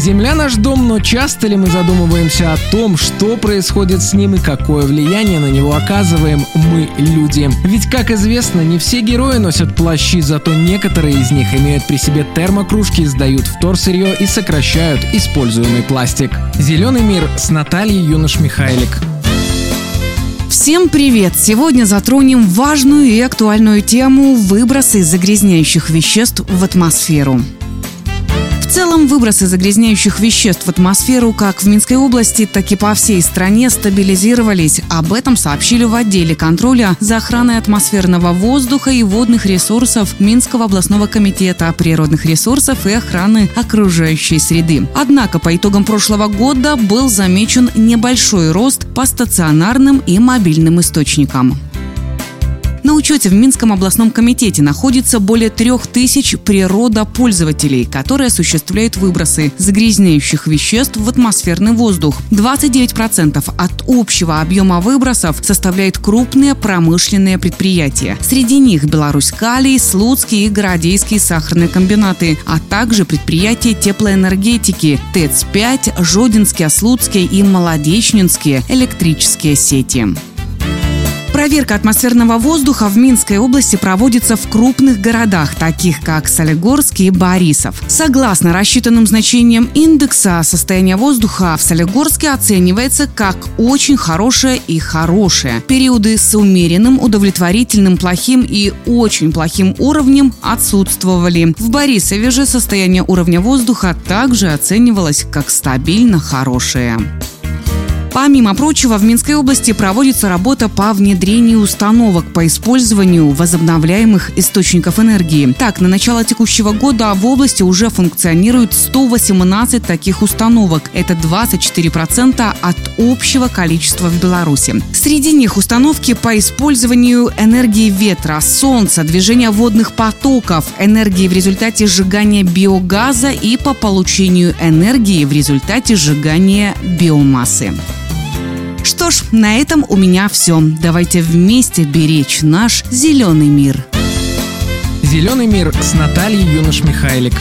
Земля наш дом, но часто ли мы задумываемся о том, что происходит с ним и какое влияние на него оказываем мы, люди? Ведь, как известно, не все герои носят плащи, зато некоторые из них имеют при себе термокружки, сдают вторсырье и сокращают используемый пластик. Зеленый мир с Натальей Юнош-Михайлик. Всем привет! Сегодня затронем важную и актуальную тему выбросы загрязняющих веществ в атмосферу. В целом, выбросы загрязняющих веществ в атмосферу как в Минской области, так и по всей стране стабилизировались. Об этом сообщили в отделе контроля за охраной атмосферного воздуха и водных ресурсов Минского областного комитета природных ресурсов и охраны окружающей среды. Однако по итогам прошлого года был замечен небольшой рост по стационарным и мобильным источникам. Учете в Минском областном комитете находится более трех тысяч природопользователей, которые осуществляют выбросы загрязняющих веществ в атмосферный воздух. 29% от общего объема выбросов составляют крупные промышленные предприятия. Среди них Беларусь Калий, Слуцкий и Городейские сахарные комбинаты, а также предприятия теплоэнергетики ТЭЦ-5, Жодинские, Слуцкие и Молодечнинские электрические сети. Проверка атмосферного воздуха в Минской области проводится в крупных городах, таких как Солигорск и Борисов. Согласно рассчитанным значениям индекса, состояние воздуха в Солигорске оценивается как очень хорошее и хорошее. Периоды с умеренным, удовлетворительным, плохим и очень плохим уровнем отсутствовали. В Борисове же состояние уровня воздуха также оценивалось как стабильно хорошее. Помимо прочего, в Минской области проводится работа по внедрению установок по использованию возобновляемых источников энергии. Так, на начало текущего года в области уже функционирует 118 таких установок. Это 24% от общего количества в Беларуси. Среди них установки по использованию энергии ветра, солнца, движения водных потоков, энергии в результате сжигания биогаза и по получению энергии в результате сжигания биомассы. Что ж, на этом у меня все. Давайте вместе беречь наш зеленый мир. Зеленый мир с Натальей Юнош-Михайлик.